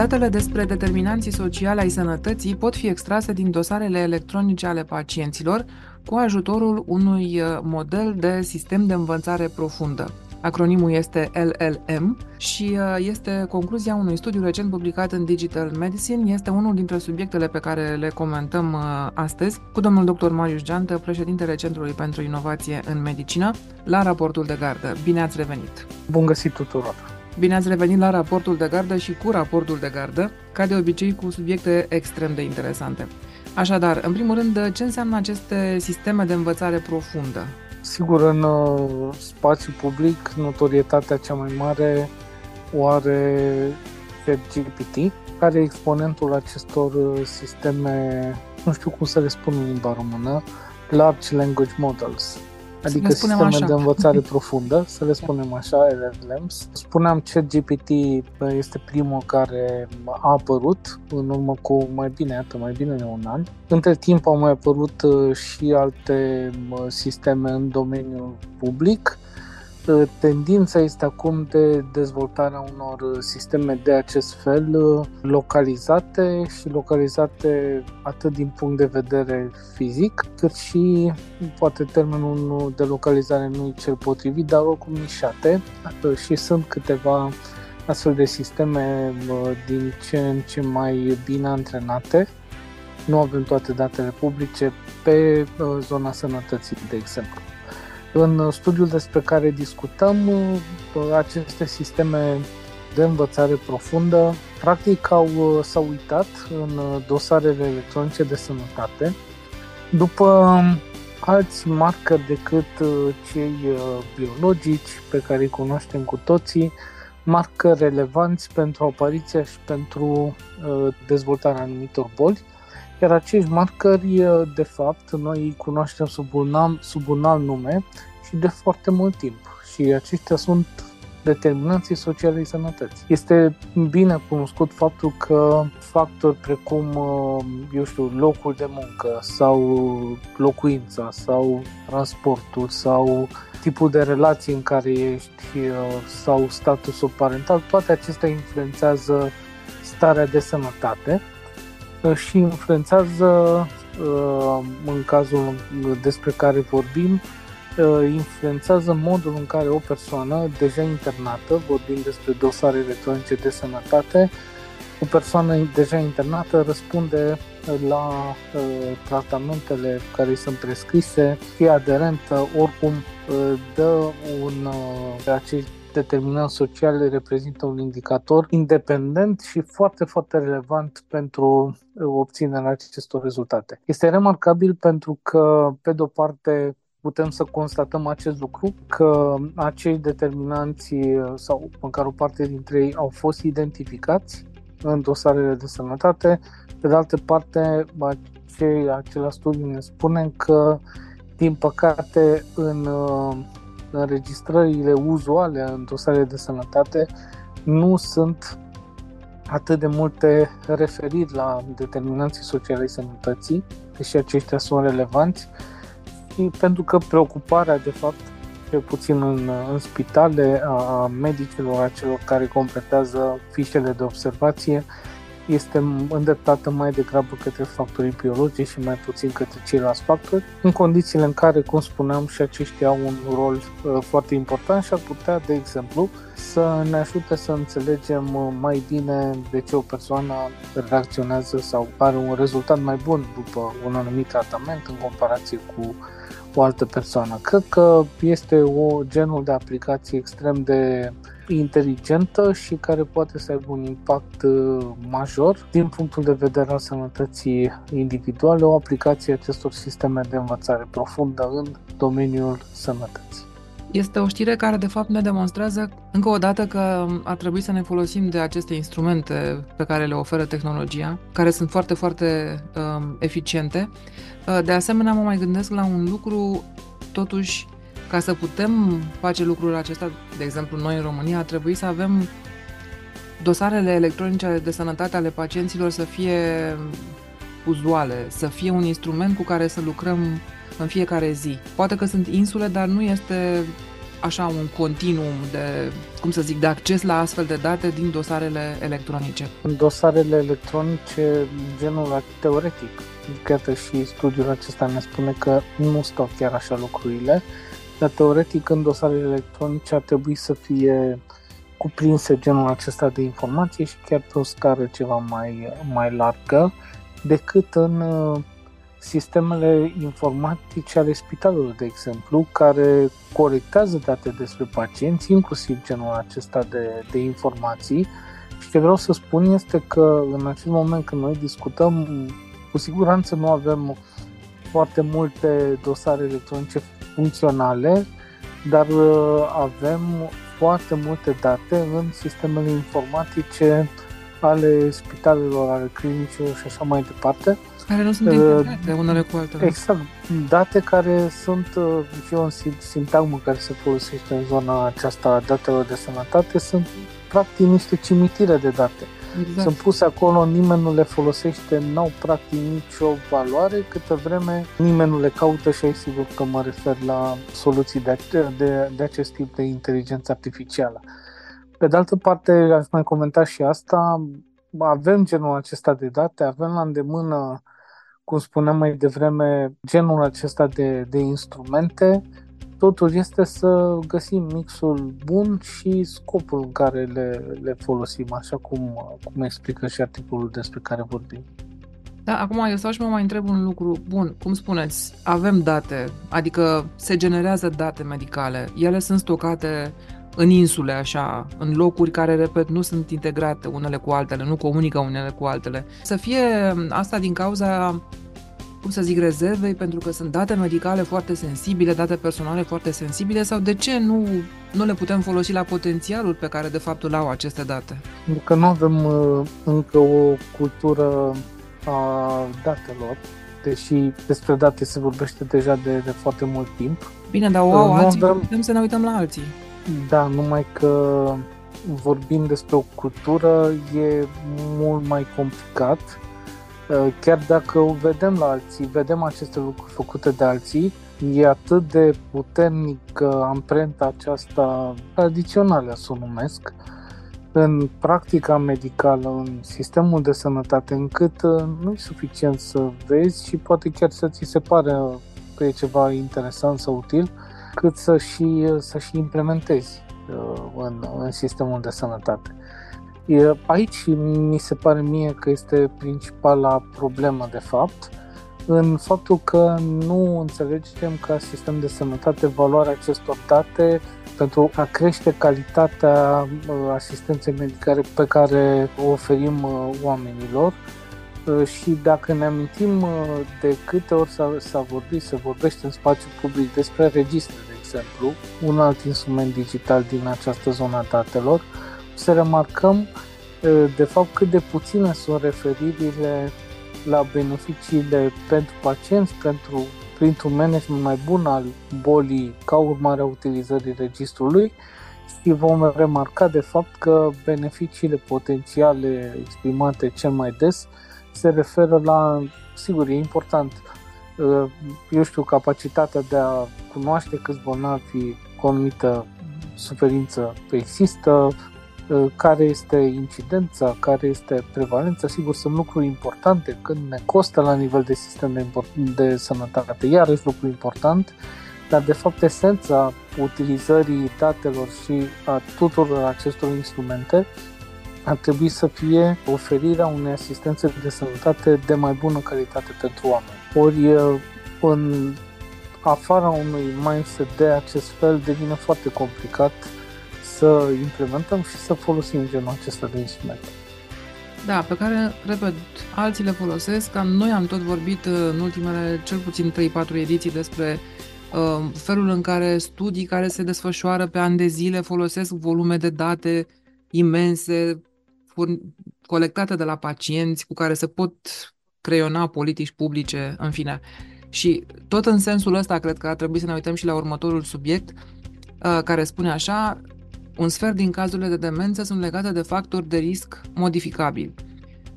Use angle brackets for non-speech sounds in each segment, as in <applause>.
Datele despre determinanții sociale ai sănătății pot fi extrase din dosarele electronice ale pacienților cu ajutorul unui uh, model de sistem de învățare profundă. Acronimul este LLM și uh, este concluzia unui studiu recent publicat în Digital Medicine. Este unul dintre subiectele pe care le comentăm uh, astăzi cu domnul dr. Marius Geantă, președintele Centrului pentru Inovație în Medicină, la raportul de gardă. Bine ați revenit! Bun găsit tuturor! Bine ați revenit la raportul de gardă și cu raportul de gardă, ca de obicei cu subiecte extrem de interesante. Așadar, în primul rând, ce înseamnă aceste sisteme de învățare profundă? Sigur, în uh, spațiu public, notorietatea cea mai mare o are ChatGPT, care e exponentul acestor uh, sisteme, nu știu cum să le spun în limba română, Large Language Models adică sisteme așa. de învățare profundă, să le spunem așa, LLMs. Spuneam că GPT este primul care a apărut în urmă cu mai bine, iată, mai bine de un an. Între timp au mai apărut uh, și alte sisteme în domeniul public, Ă, tendința este acum de dezvoltarea unor sisteme de acest fel ă, localizate și localizate atât din punct de vedere fizic, cât și, poate termenul de localizare nu e cel potrivit, dar oricum nișate ă, și sunt câteva astfel de sisteme din ce în ce mai bine antrenate. Nu avem toate datele publice pe zona sănătății, de exemplu. În studiul despre care discutăm, aceste sisteme de învățare profundă practic au, s-au uitat în dosarele electronice de sănătate. După alți marcări decât uh, cei uh, biologici pe care îi cunoaștem cu toții, marcări relevanți pentru apariția și pentru uh, dezvoltarea anumitor boli, iar acești marcări, de fapt, noi îi cunoaștem sub un, alt, sub un alt nume și de foarte mult timp. Și aceștia sunt determinanții sociale ai sănătății. Este bine cunoscut faptul că factori precum, eu știu, locul de muncă sau locuința sau transportul sau tipul de relații în care ești sau statusul parental, toate acestea influențează starea de sănătate și influențează, uh, în cazul despre care vorbim, uh, influențează modul în care o persoană deja internată, vorbim despre dosare electronice de sănătate, o persoană deja internată răspunde la uh, tratamentele care îi sunt prescrise, fie aderentă, oricum uh, dă un uh, acest determinant social reprezintă un indicator independent și foarte, foarte relevant pentru uh, obținerea acestor rezultate. Este remarcabil pentru că, pe de-o parte, putem să constatăm acest lucru, că acei determinanți uh, sau măcar o parte dintre ei au fost identificați în dosarele de sănătate. Pe de altă parte, acei, acela studiu ne spune că, din păcate, în uh, înregistrările uzuale în dosarele de sănătate nu sunt atât de multe referiri la determinanții sociale ai sănătății, deși aceștia sunt relevanți, și pentru că preocuparea, de fapt, pe puțin în, în spitale, a medicilor, a celor care completează fișele de observație, este îndreptată mai degrabă către factorii biologici și mai puțin către ceilalți factori, în condițiile în care, cum spuneam, și aceștia au un rol uh, foarte important și ar putea, de exemplu, să ne ajute să înțelegem uh, mai bine de ce o persoană reacționează sau are un rezultat mai bun după un anumit tratament în comparație cu o altă persoană. Cred că este o genul de aplicație extrem de inteligentă și care poate să aibă un impact uh, major din punctul de vedere al sănătății individuale, o aplicație acestor sisteme de învățare profundă în domeniul sănătății. Este o știre care de fapt ne demonstrează încă o dată că ar trebui să ne folosim de aceste instrumente pe care le oferă tehnologia, care sunt foarte, foarte um, eficiente. Uh, de asemenea, mă mai gândesc la un lucru totuși ca să putem face lucrul acesta, de exemplu, noi în România, ar trebui să avem dosarele electronice de sănătate ale pacienților să fie uzuale, să fie un instrument cu care să lucrăm în fiecare zi. Poate că sunt insule, dar nu este așa un continuum de, cum să zic, de acces la astfel de date din dosarele electronice? În dosarele electronice, genul teoretic, iată și studiul acesta ne spune că nu stau chiar așa lucrurile, dar teoretic în dosarele electronice ar trebui să fie cuprinse genul acesta de informații și chiar pe o scară ceva mai, mai largă decât în sistemele informatice ale spitalului, de exemplu, care colectează date despre pacienți, inclusiv genul acesta de, de informații. Și ce vreau să spun este că în acest moment când noi discutăm, cu siguranță nu avem foarte multe dosare electronice funcționale, dar uh, avem foarte multe date în sistemele informatice ale spitalelor, ale clinicilor și așa mai departe care nu sunt uh, integrate unele cu altele. Exact. Date care sunt, și uh, un sintagmă care se folosește în zona aceasta a datelor de sănătate, sunt practic niște cimitire de date. Exact. Sunt puse acolo, nimeni nu le folosește, n-au practic nicio valoare, câtă vreme nimeni nu le caută și aici sigur că mă refer la soluții de, de, de acest tip de inteligență artificială. Pe de altă parte, aș mai comenta și asta, avem genul acesta de date, avem la îndemână cum spuneam mai devreme, genul acesta de, de instrumente, totul este să găsim mixul bun și scopul în care le, le folosim, așa cum, cum explică și articolul despre care vorbim. Da, acum eu stau și mă mai întreb un lucru. Bun, cum spuneți, avem date, adică se generează date medicale. Ele sunt stocate în insule, așa, în locuri care, repet, nu sunt integrate unele cu altele, nu comunică unele cu altele. Să fie asta din cauza cum să zic, rezervei pentru că sunt date medicale foarte sensibile, date personale foarte sensibile sau de ce nu, nu le putem folosi la potențialul pe care de fapt îl au aceste date? Pentru că nu avem uh, încă o cultură a datelor, deși despre date se vorbește deja de, de foarte mult timp. Bine, dar o au alții, avem... putem să ne uităm la alții. Da, numai că vorbim despre o cultură e mult mai complicat Uh, chiar dacă o vedem la alții, vedem aceste lucruri făcute de alții, e atât de puternic amprenta aceasta tradițională, să o numesc, în practica medicală, în sistemul de sănătate, încât uh, nu e suficient să vezi și poate chiar să ți se pare că e ceva interesant sau util, cât să și, să și implementezi uh, în, în sistemul de sănătate. Aici mi se pare mie că este principala problemă, de fapt, în faptul că nu înțelegem ca sistem de sănătate valoarea acestor date pentru a crește calitatea uh, asistenței medicale pe care o oferim uh, oamenilor. Uh, și dacă ne amintim de câte ori s-a, s-a vorbit, se vorbește în spațiu public despre registre, de exemplu, un alt instrument digital din această zonă a datelor, să remarcăm de fapt cât de puține sunt referirile la beneficiile pentru pacienți, pentru printr-un management mai bun al bolii ca urmare a utilizării registrului și vom remarca de fapt că beneficiile potențiale exprimate cel mai des se referă la, sigur, e important, eu știu, capacitatea de a cunoaște câți bolnavi cu o anumită suferință există, Uh, care este incidența, care este prevalența, sigur sunt lucruri importante când ne costă la nivel de sistem de, de sănătate, iarăși lucru important, dar de fapt esența utilizării datelor și a tuturor acestor instrumente ar trebui să fie oferirea unei asistențe de sănătate de mai bună calitate pentru oameni. Ori uh, în afara unui mindset de acest fel devine foarte complicat să implementăm și să folosim genul acesta de instrumente. Da, pe care, repet, alții le folosesc. Noi am tot vorbit uh, în ultimele cel puțin 3-4 ediții despre uh, felul în care studii care se desfășoară pe ani de zile folosesc volume de date imense colectate de la pacienți cu care se pot creiona politici publice, în fine. Și tot în sensul ăsta cred că ar trebui să ne uităm și la următorul subiect uh, care spune așa, un sfert din cazurile de demență sunt legate de factori de risc modificabili.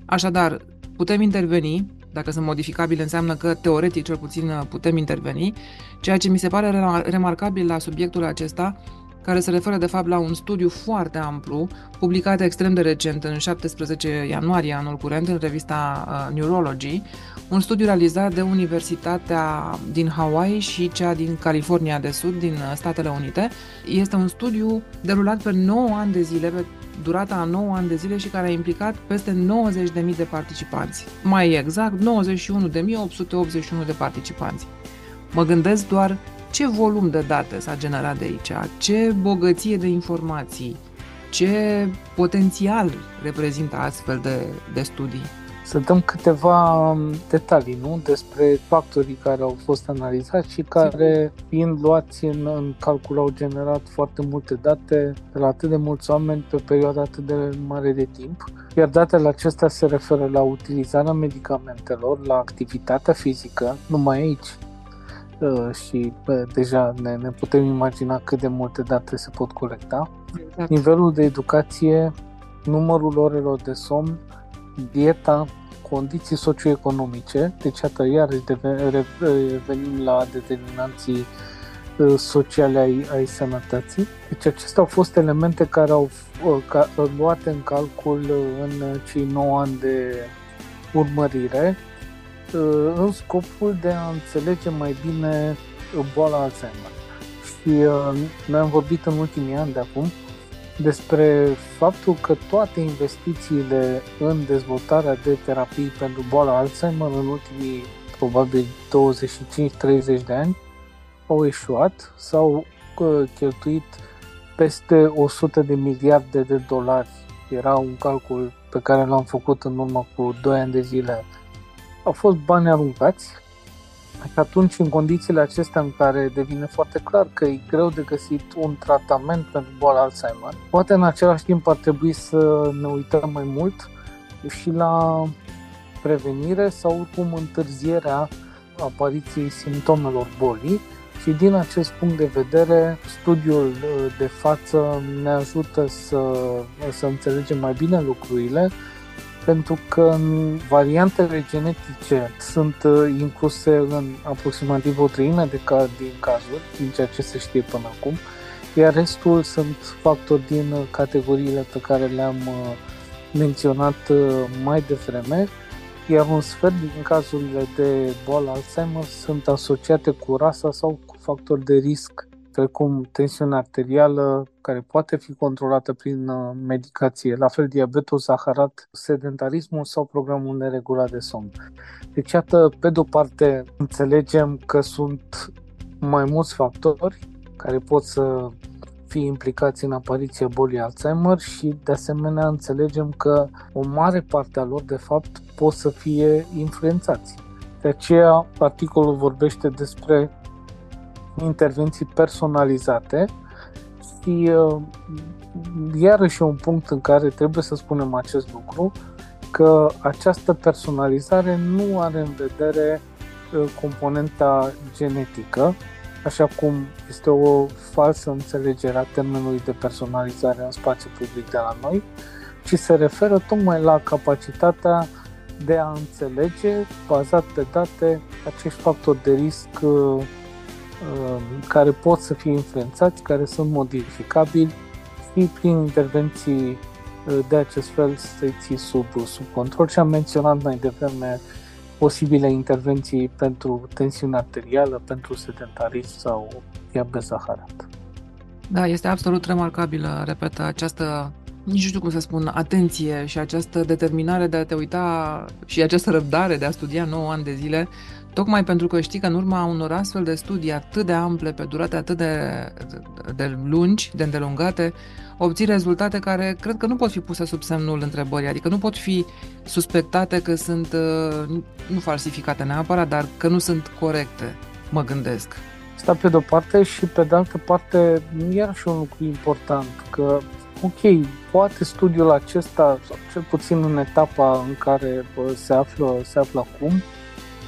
Așadar, putem interveni Dacă sunt modificabile, înseamnă că teoretic cel puțin putem interveni. Ceea ce mi se pare remarcabil la subiectul acesta care se referă de fapt la un studiu foarte amplu, publicat extrem de recent, în 17 ianuarie anul curent, în revista uh, Neurology, un studiu realizat de Universitatea din Hawaii și cea din California de Sud, din uh, Statele Unite. Este un studiu derulat pe 9 ani de zile, pe durata a 9 ani de zile și care a implicat peste 90.000 de participanți. Mai exact, 91.881 de participanți. Mă gândesc doar ce volum de date s-a generat de aici, ce bogăție de informații, ce potențial reprezintă astfel de, de studii. Să dăm câteva um, detalii nu? despre factorii care au fost analizați și care, fiind luați în, în calcul, au generat foarte multe date de la atât de mulți oameni pe perioada atât de mare de timp. Iar datele acestea se referă la utilizarea medicamentelor, la activitatea fizică, numai aici, și bă, deja ne, ne putem imagina cât de multe date se pot colecta. Exact. Nivelul de educație, numărul orelor de somn, dieta, condiții socioeconomice, deci iată iarăși revenim la determinanții ă, sociale ai, ai sănătății. Deci acestea au fost elemente care au ă, ca, luate în calcul în cei 9 ani de urmărire Uh, în scopul de a înțelege mai bine boala Alzheimer. Și uh, noi am vorbit în ultimii ani de acum despre faptul că toate investițiile în dezvoltarea de terapii pentru boala Alzheimer în ultimii probabil 25-30 de ani au eșuat, s-au uh, cheltuit peste 100 de miliarde de dolari. Era un calcul pe care l-am făcut în urmă cu 2 ani de zile au fost bani aruncați și atunci, în condițiile acestea în care devine foarte clar că e greu de găsit un tratament pentru boala Alzheimer, poate în același timp ar trebui să ne uităm mai mult și la prevenire sau oricum întârzierea apariției simptomelor bolii și din acest punct de vedere, studiul uh, de față ne ajută să, să înțelegem mai bine lucrurile pentru că variantele genetice sunt uh, incluse în aproximativ o treime de ca, din cazuri, din ceea ce se știe până acum, iar restul sunt factori din uh, categoriile pe care le-am uh, menționat mai devreme, iar un sfert din cazurile de boală Alzheimer sunt asociate cu rasa sau cu factori de risc precum tensiunea arterială, care poate fi controlată prin uh, medicație, la fel diabetul zaharat, sedentarismul sau programul neregulat de somn. Deci, iată, pe de-o parte, înțelegem că sunt mai mulți factori care pot să fie implicați în apariția bolii Alzheimer și de asemenea înțelegem că o mare parte a lor de fapt pot să fie influențați. De aceea articolul vorbește despre intervenții personalizate și uh, iarăși e un punct în care trebuie să spunem acest lucru, că această personalizare nu are în vedere uh, componenta genetică, așa cum este o falsă înțelegere a termenului de personalizare în spațiu public de la noi, ci se referă tocmai la capacitatea de a înțelege, bazat pe date, acești factori de risc uh, Um, care pot să fie influențați, care sunt modificabili și prin intervenții uh, de acest fel să-i ții sub, sub control și am menționat mai devreme posibile intervenții pentru tensiune arterială, pentru sedentarism sau diabet zaharat. Da, este absolut remarcabilă, repet, această nici nu știu cum să spun, atenție și această determinare de a te uita și această răbdare de a studia 9 ani de zile Tocmai pentru că știi că în urma unor astfel de studii atât de ample, pe durate atât de, de lungi, de îndelungate, obții rezultate care cred că nu pot fi puse sub semnul întrebării, adică nu pot fi suspectate că sunt, uh, nu falsificate neapărat, dar că nu sunt corecte, mă gândesc. Asta pe de-o parte și pe de altă parte, iar și un lucru important, că ok, poate studiul acesta, sau cel puțin în etapa în care se află, se află acum,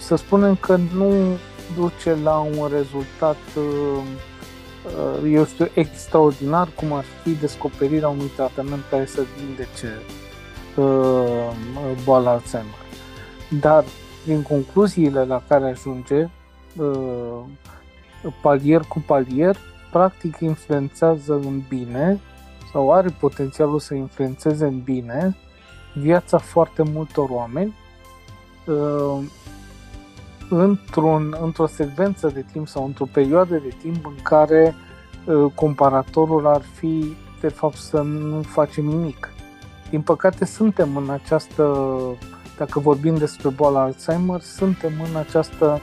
să spunem că nu duce la un rezultat, uh, uh, eu știu, extraordinar, cum ar fi descoperirea unui tratament care să vindece uh, boala Alzheimer. Dar prin concluziile la care ajunge, uh, palier cu palier, practic influențează în bine sau are potențialul să influențeze în bine viața foarte multor oameni uh, într-un, într-o secvență de timp sau într-o perioadă de timp în care uh, comparatorul ar fi de fapt să nu facem nimic. Din păcate suntem în această, dacă vorbim despre boala Alzheimer, suntem în această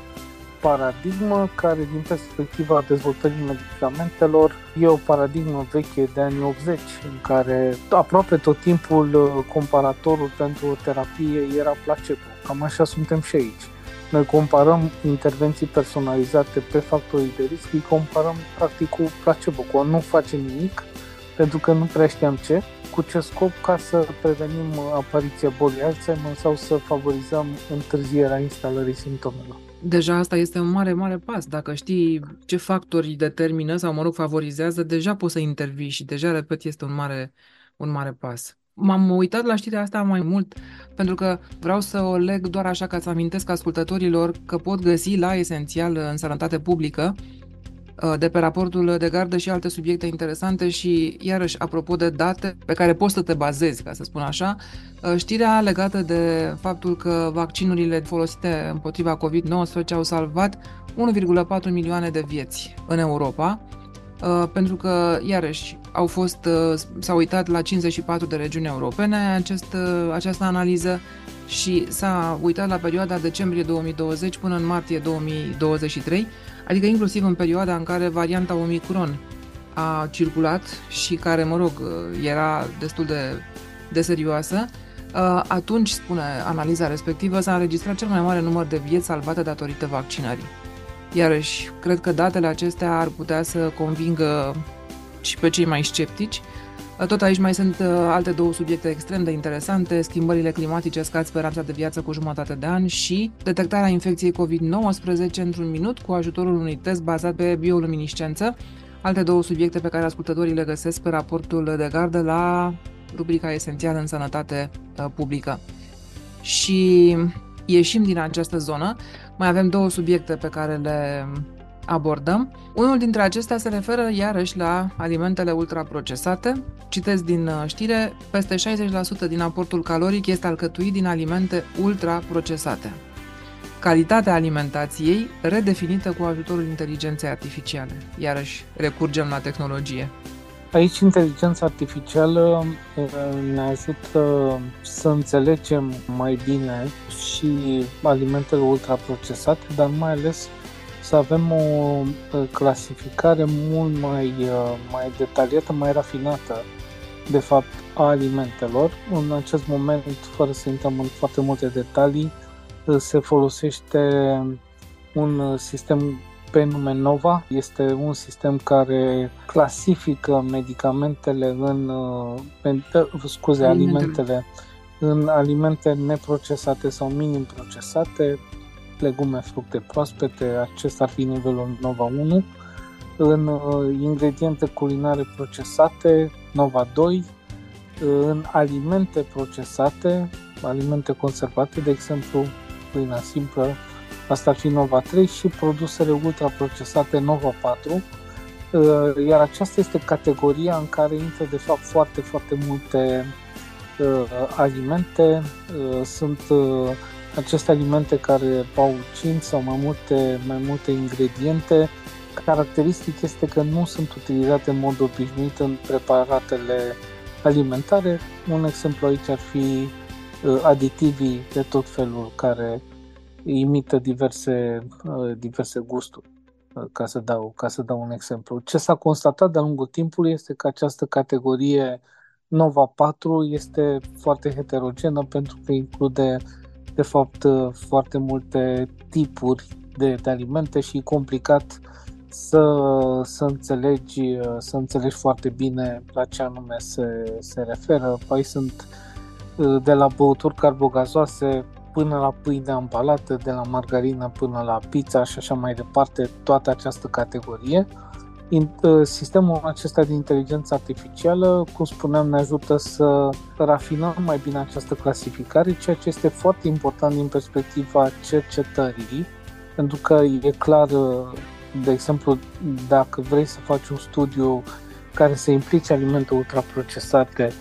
paradigmă care din perspectiva dezvoltării medicamentelor e o paradigmă veche de anii 80 în care aproape tot timpul uh, comparatorul pentru o terapie era placebo. Cam așa suntem și aici. Noi comparăm intervenții personalizate pe factorii de risc, îi comparăm practic cu placebo, cu a nu face nimic, pentru că nu prea știam ce, cu ce scop ca să prevenim apariția bolii Alzheimer sau să favorizăm întârzierea instalării simptomelor. Deja asta este un mare, mare pas. Dacă știi ce factori determină sau, mă rog, favorizează, deja poți să intervii și deja, repet, este un mare, un mare pas. M-am uitat la știrea asta mai mult pentru că vreau să o leg doar așa ca să amintesc ascultătorilor că pot găsi la Esențial în Sănătate Publică uh, de pe raportul de gardă și alte subiecte interesante și, iarăși, apropo de date pe care poți să te bazezi, ca să spun așa, uh, știrea legată de faptul că vaccinurile folosite împotriva COVID-19 au salvat 1,4 milioane de vieți în Europa, Uh, pentru că, iarăși, au fost, uh, s-au uitat la 54 de regiuni europene acest, uh, această analiză și s-a uitat la perioada decembrie 2020 până în martie 2023, adică inclusiv în perioada în care varianta Omicron a circulat și care, mă rog, era destul de, de serioasă, atunci, spune analiza respectivă, s-a înregistrat cel mai mare număr de vieți salvate datorită vaccinării. Iarăși, cred că datele acestea ar putea să convingă și pe cei mai sceptici. Tot aici mai sunt uh, alte două subiecte extrem de interesante, schimbările climatice scad speranța de viață cu jumătate de an și detectarea infecției COVID-19 într-un minut cu ajutorul unui test bazat pe bioluminiscență. Alte două subiecte pe care ascultătorii le găsesc pe raportul de gardă la rubrica esențială în sănătate uh, publică. Și ieșim din această zonă mai avem două subiecte pe care le abordăm. Unul dintre acestea se referă iarăși la alimentele ultraprocesate. Citesc din uh, știre, peste 60% din aportul caloric este alcătuit din alimente ultraprocesate. Calitatea alimentației redefinită cu ajutorul inteligenței artificiale. Iarăși recurgem la tehnologie. Aici inteligența artificială uh, ne ajută să înțelegem mai bine și alimentele ultraprocesate, dar mai ales să avem o uh, clasificare mult mai, uh, mai detaliată, mai rafinată, de fapt, a alimentelor. În acest moment, fără să intrăm în foarte multe detalii, se folosește un sistem pe nume Nova. Este un sistem care clasifică medicamentele în, uh, scuze, alimentele. În alimente neprocesate sau minim procesate, legume, fructe proaspete, acesta ar fi nivelul Nova 1, în uh, ingrediente culinare procesate, Nova 2, în alimente procesate, alimente conservate, de exemplu, pâinea simplă, Asta ar fi Nova 3 și produsele ultraprocesate Nova 4, uh, iar aceasta este categoria în care intră de fapt foarte, foarte multe uh, alimente. Uh, sunt aceste alimente care au 5 sau mai multe, mai multe ingrediente. Caracteristic este că nu sunt utilizate în mod obișnuit în preparatele alimentare. Un exemplu aici ar fi aditivii de tot felul care imită diverse, uh, diverse gusturi, uh, ca să, dau, ca să dau un exemplu. Ce s-a constatat de-a lungul timpului este că această categorie Nova 4 este foarte heterogenă pentru că include de fapt uh, foarte multe tipuri de, de alimente și e complicat să, să, înțelegi, să înțelegi foarte bine la ce anume se, se referă. Păi sunt de la băuturi carbogazoase până la pâine ambalată, de la margarină până la pizza și așa mai departe, toată această categorie. Sistemul acesta de inteligență artificială, cum spuneam, ne ajută să rafinăm mai bine această clasificare, ceea ce este foarte important din perspectiva cercetării, pentru că e clar, de exemplu, dacă vrei să faci un studiu care să implice alimente ultraprocesate,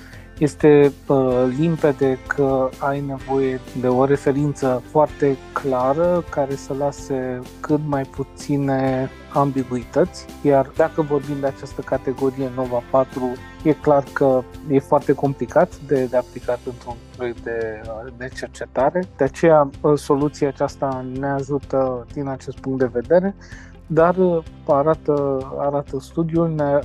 este uh, limpede că ai nevoie de o referință foarte clară care să lase cât mai puține ambiguități, iar dacă vorbim de această categorie Nova 4, e clar că e foarte complicat de, de aplicat într-un proiect de, de cercetare, de aceea uh, soluția aceasta ne ajută din acest punct de vedere, dar uh, arată, arată studiul, ne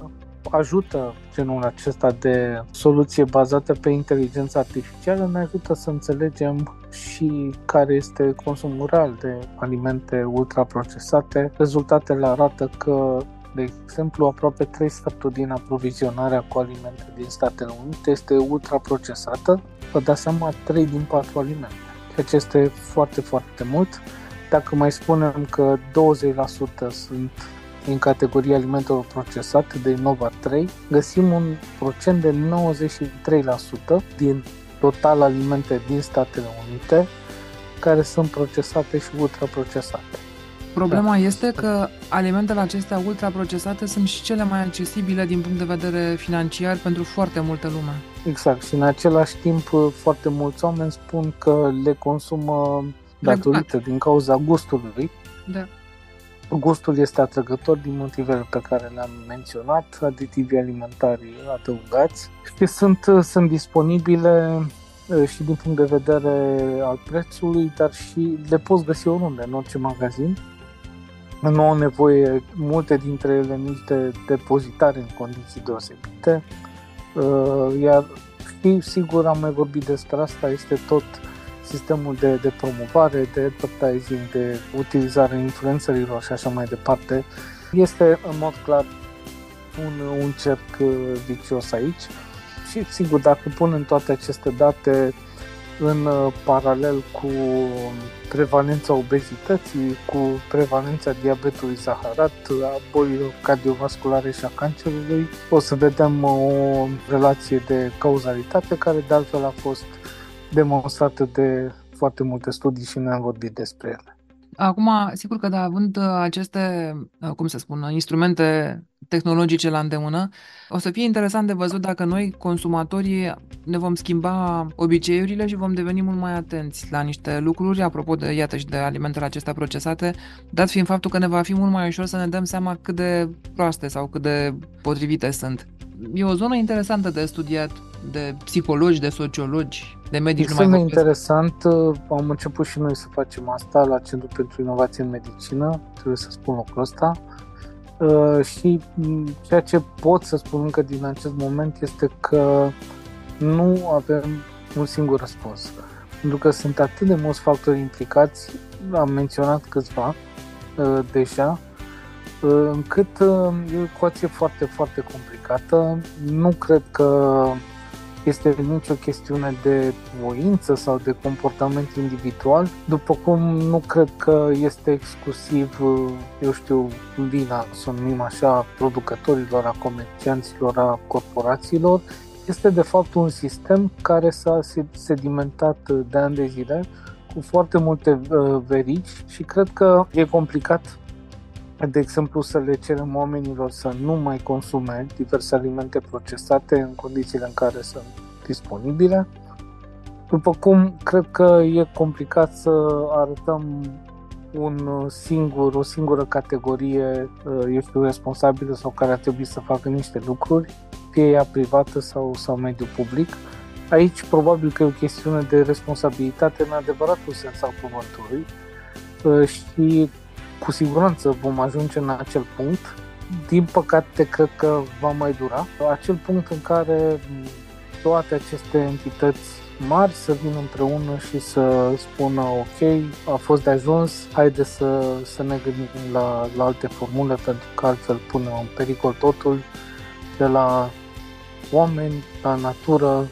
ajută genul acesta de soluție bazată pe inteligență artificială, ne ajută să înțelegem și care este consumul real de alimente ultraprocesate. Rezultatele arată că de exemplu, aproape 3 sferturi din aprovizionarea cu alimente din Statele Unite este ultraprocesată. Vă dați seama, 3 din 4 alimente, ceea ce este foarte, foarte mult. Dacă mai spunem că 20% sunt în categoria alimentelor procesate de Nova 3, găsim un procent de 93% din total alimente din Statele Unite care sunt procesate și ultraprocesate. Problema da. este că alimentele acestea ultraprocesate sunt și cele mai accesibile din punct de vedere financiar pentru foarte multă lume. Exact, și în același timp foarte mulți oameni spun că le consumă datorită din cauza gustului. Da. Gustul este atrăgător din motivele pe care le-am menționat, aditivii alimentari adăugați și sunt, sunt disponibile și din punct de vedere al prețului, dar și le poți găsi oriunde, în orice magazin. Nu au nevoie multe dintre ele nici de depozitare în condiții deosebite, iar și sigur am mai vorbit despre asta, este tot sistemul de, de promovare, de advertising, de utilizare influencerilor și așa mai departe, este în mod clar un, un cerc uh, vicios aici. Și sigur dacă punem toate aceste date în uh, paralel cu prevalența obezității, cu prevalența diabetului zaharat, a bolilor cardiovasculare și a cancerului, o să vedem o relație de cauzalitate care de altfel a fost demonstrată de foarte multe studii și ne-am vorbit despre ele. Acum, sigur că da, având uh, aceste, uh, cum să spun, instrumente tehnologice la îndemână, o să fie interesant de văzut dacă noi, consumatorii, ne vom schimba obiceiurile și vom deveni mult mai atenți la niște lucruri, apropo de, iată, și de alimentele acestea procesate, dat fiind faptul că ne va fi mult mai ușor să ne dăm seama cât de proaste sau cât de potrivite sunt. E o zonă interesantă de studiat de psihologi, de sociologi, de medici. Este mai interesant, am început și noi să facem asta la Centrul pentru Inovație în Medicină, trebuie să spun lucrul ăsta. Uh, și ceea ce pot să spun încă din acest moment este că nu avem un singur răspuns. Pentru că sunt atât de mulți factori implicați, am menționat câțiva uh, deja, uh, încât e o ecuație foarte, foarte complicată. Nu cred că este nicio chestiune de voință sau de comportament individual, după cum nu cred că este exclusiv, eu știu, vina, să numim așa, producătorilor, a comercianților, a corporațiilor, este de fapt un sistem care s-a sedimentat de ani de zile cu foarte multe uh, verici și cred că e complicat de exemplu, să le cerem oamenilor să nu mai consume diverse alimente procesate în condițiile în care sunt disponibile. După cum cred că e complicat să arătăm un singur, o singură categorie, eu știu, responsabilă sau care ar trebui să facă niște lucruri, fie ea privată sau, sau mediul public. Aici probabil că e o chestiune de responsabilitate în adevăratul sens al cuvântului și cu siguranță vom ajunge în acel punct. Din păcate, cred că va mai dura. Acel punct în care toate aceste entități mari să vină împreună și să spună ok, a fost de ajuns, haide să, să ne gândim la, la alte formule pentru că altfel punem în pericol totul de la oameni, la natură,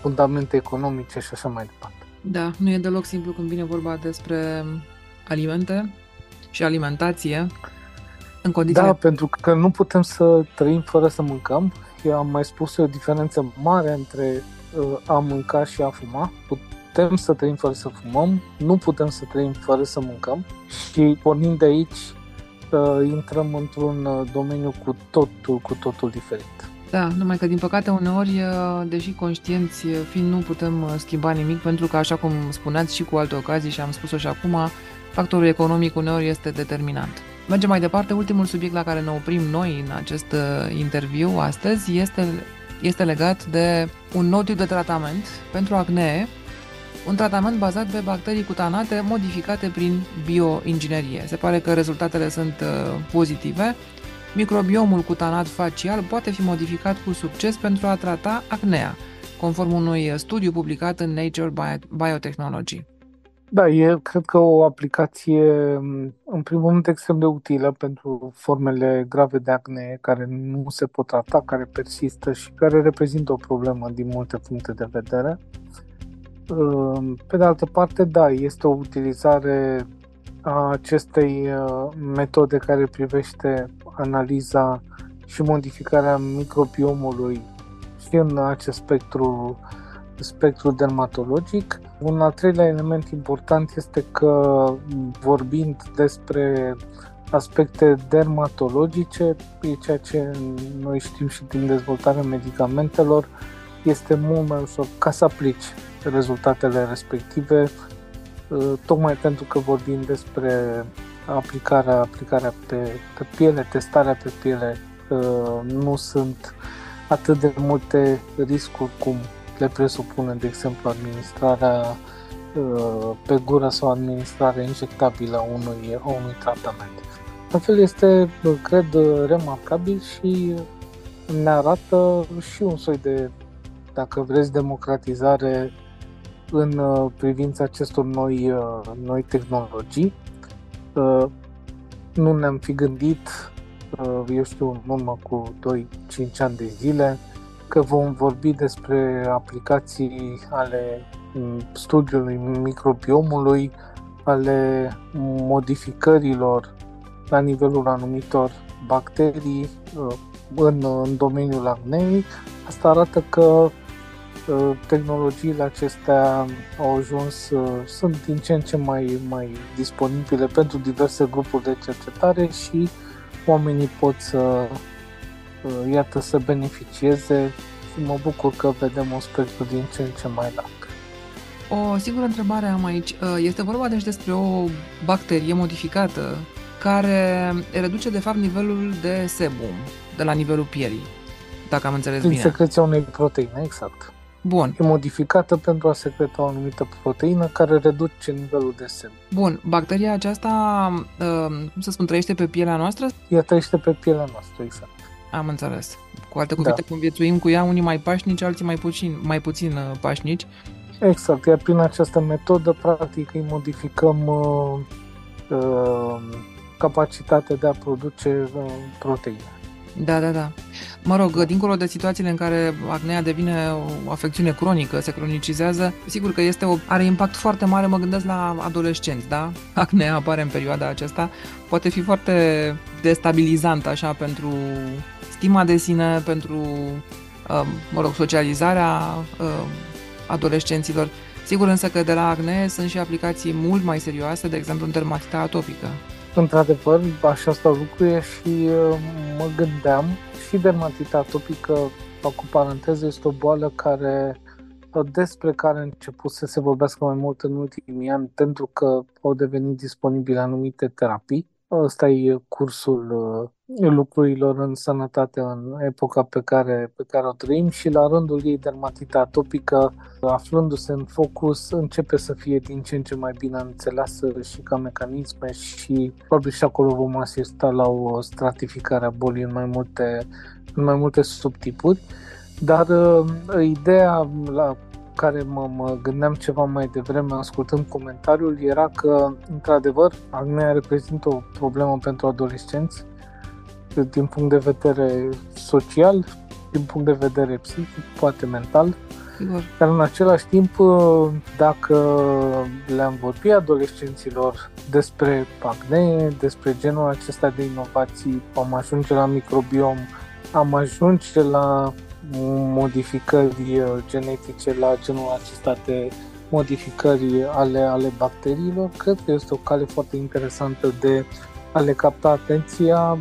fundamente economice și așa mai departe. Da, nu e deloc simplu când vine vorba despre alimente și alimentație. În condițiile... Da, pentru că nu putem să trăim fără să mâncăm. Eu am mai spus o diferență mare între uh, a mânca și a fuma. Putem să trăim fără să fumăm, nu putem să trăim fără să mâncăm și pornind de aici uh, intrăm într-un uh, domeniu cu totul, cu totul diferit. Da, numai că din păcate uneori, uh, deși conștienți uh, fiind, nu putem uh, schimba nimic pentru că, așa cum spuneați și cu alte ocazii și am spus-o și acum, factorul economic uneori este determinant. Mergem mai departe. Ultimul subiect la care ne oprim noi în acest interviu astăzi este, este legat de un nou tip de tratament pentru acne, un tratament bazat pe bacterii cutanate modificate prin bioinginerie. Se pare că rezultatele sunt pozitive Microbiomul cutanat facial poate fi modificat cu succes pentru a trata acnea, conform unui studiu publicat în Nature Biotechnology. Da, e cred că o aplicație, în primul rând, extrem de utilă pentru formele grave de acne care nu se pot trata, care persistă și care reprezintă o problemă din multe puncte de vedere. Pe de altă parte, da, este o utilizare a acestei uh, metode care privește analiza și modificarea microbiomului și în acest spectru, spectru dermatologic. Un al treilea element important este că vorbind despre aspecte dermatologice, e ceea ce noi știm și din dezvoltarea medicamentelor, este mult mai ușor ca să aplici rezultatele respective, tocmai pentru că vorbim despre aplicarea, aplicarea pe, pe piele, testarea pe piele, nu sunt atât de multe riscuri cum le presupune, de exemplu, administrarea pe gură sau administrarea injectabilă a unui, a unui tratament. La fel este, cred, remarcabil și ne arată și un soi de, dacă vreți, democratizare în privința acestor noi, noi tehnologii uh, nu ne-am fi gândit, uh, eu știu, în urmă cu 2-5 ani de zile, că vom vorbi despre aplicații ale mm, studiului microbiomului, ale modificărilor la nivelul anumitor bacterii uh, în, în domeniul acnei. Asta arată că Uh, tehnologiile acestea au ajuns, uh, sunt din ce în ce mai, mai disponibile pentru diverse grupuri de cercetare și oamenii pot să, uh, iată, să beneficieze și mă bucur că vedem un spectru din ce în ce mai larg. O singură întrebare am aici. Este vorba deci despre o bacterie modificată care reduce de fapt nivelul de sebum de la nivelul pielii, dacă am înțeles Prin bine. secreția unei proteine, exact. Bun. E modificată pentru a secreta o anumită proteină care reduce nivelul de semn. Bun. Bacteria aceasta, uh, cum să spun, trăiește pe pielea noastră? Ea trăiește pe pielea noastră, exact. Am înțeles. Cu alte cuvinte, da. conviețuim cu ea, unii mai pașnici, alții mai puțin, mai puțin uh, pașnici. Exact, iar prin această metodă, practic, îi modificăm uh, uh, capacitatea de a produce uh, proteine. Da, da, da. Mă rog, dincolo de situațiile în care acnea devine o afecțiune cronică, se cronicizează, sigur că este o, are impact foarte mare, mă gândesc la adolescenți, da? <laughs> Acnea apare în perioada aceasta, poate fi foarte destabilizant așa pentru stima de sine, pentru, um, mă rog, socializarea um, adolescenților. Sigur însă că de la acne sunt și aplicații mult mai serioase, de exemplu în dermatita atopică. Într-adevăr, așa stau lucrurile și uh, mă gândeam și dermatita atopică, fac cu paranteză, este o boală care uh, despre care a început să se vorbească mai mult în ultimii ani pentru că au devenit disponibile anumite terapii Ăsta e cursul uh, lucrurilor în sănătate în epoca pe care, pe care o trăim și la rândul ei dermatita atopică, aflându-se în focus, începe să fie din ce în ce mai bine înțeleasă și ca mecanisme și probabil și acolo vom asista la o stratificare a bolii în mai multe, în mai multe subtipuri. Dar uh, ideea la care mă, mă gândeam ceva mai devreme ascultând comentariul era că, într-adevăr, acnea reprezintă o problemă pentru adolescenți din punct de vedere social, din punct de vedere psihic, poate mental Sigur. Dar în același timp, dacă le-am vorbit adolescenților despre acne, despre genul acesta de inovații, am ajunge la microbiom, am ajunge la modificări genetice, la genul acesta de modificări ale, ale bacteriilor, cred că este o cale foarte interesantă de a le capta atenția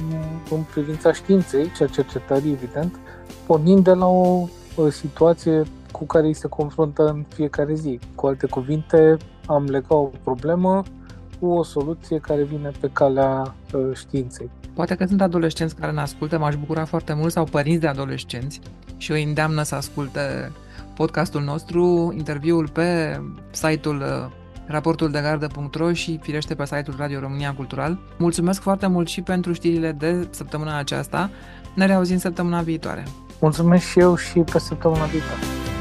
în privința științei și a cercetării, evident, pornind de la o, o situație cu care îi se confruntă în fiecare zi. Cu alte cuvinte, am legat o problemă cu o soluție care vine pe calea uh, științei. Poate că sunt adolescenți care ne ascultă, m-aș bucura foarte mult, sau părinți de adolescenți și îi îndeamnă să asculte podcastul nostru, interviul pe site-ul uh, raportul de gardă.ro și firește pe site-ul Radio România Cultural. Mulțumesc foarte mult și pentru știrile de săptămâna aceasta. Ne reauzim săptămâna viitoare. Mulțumesc și eu și pe săptămâna viitoare.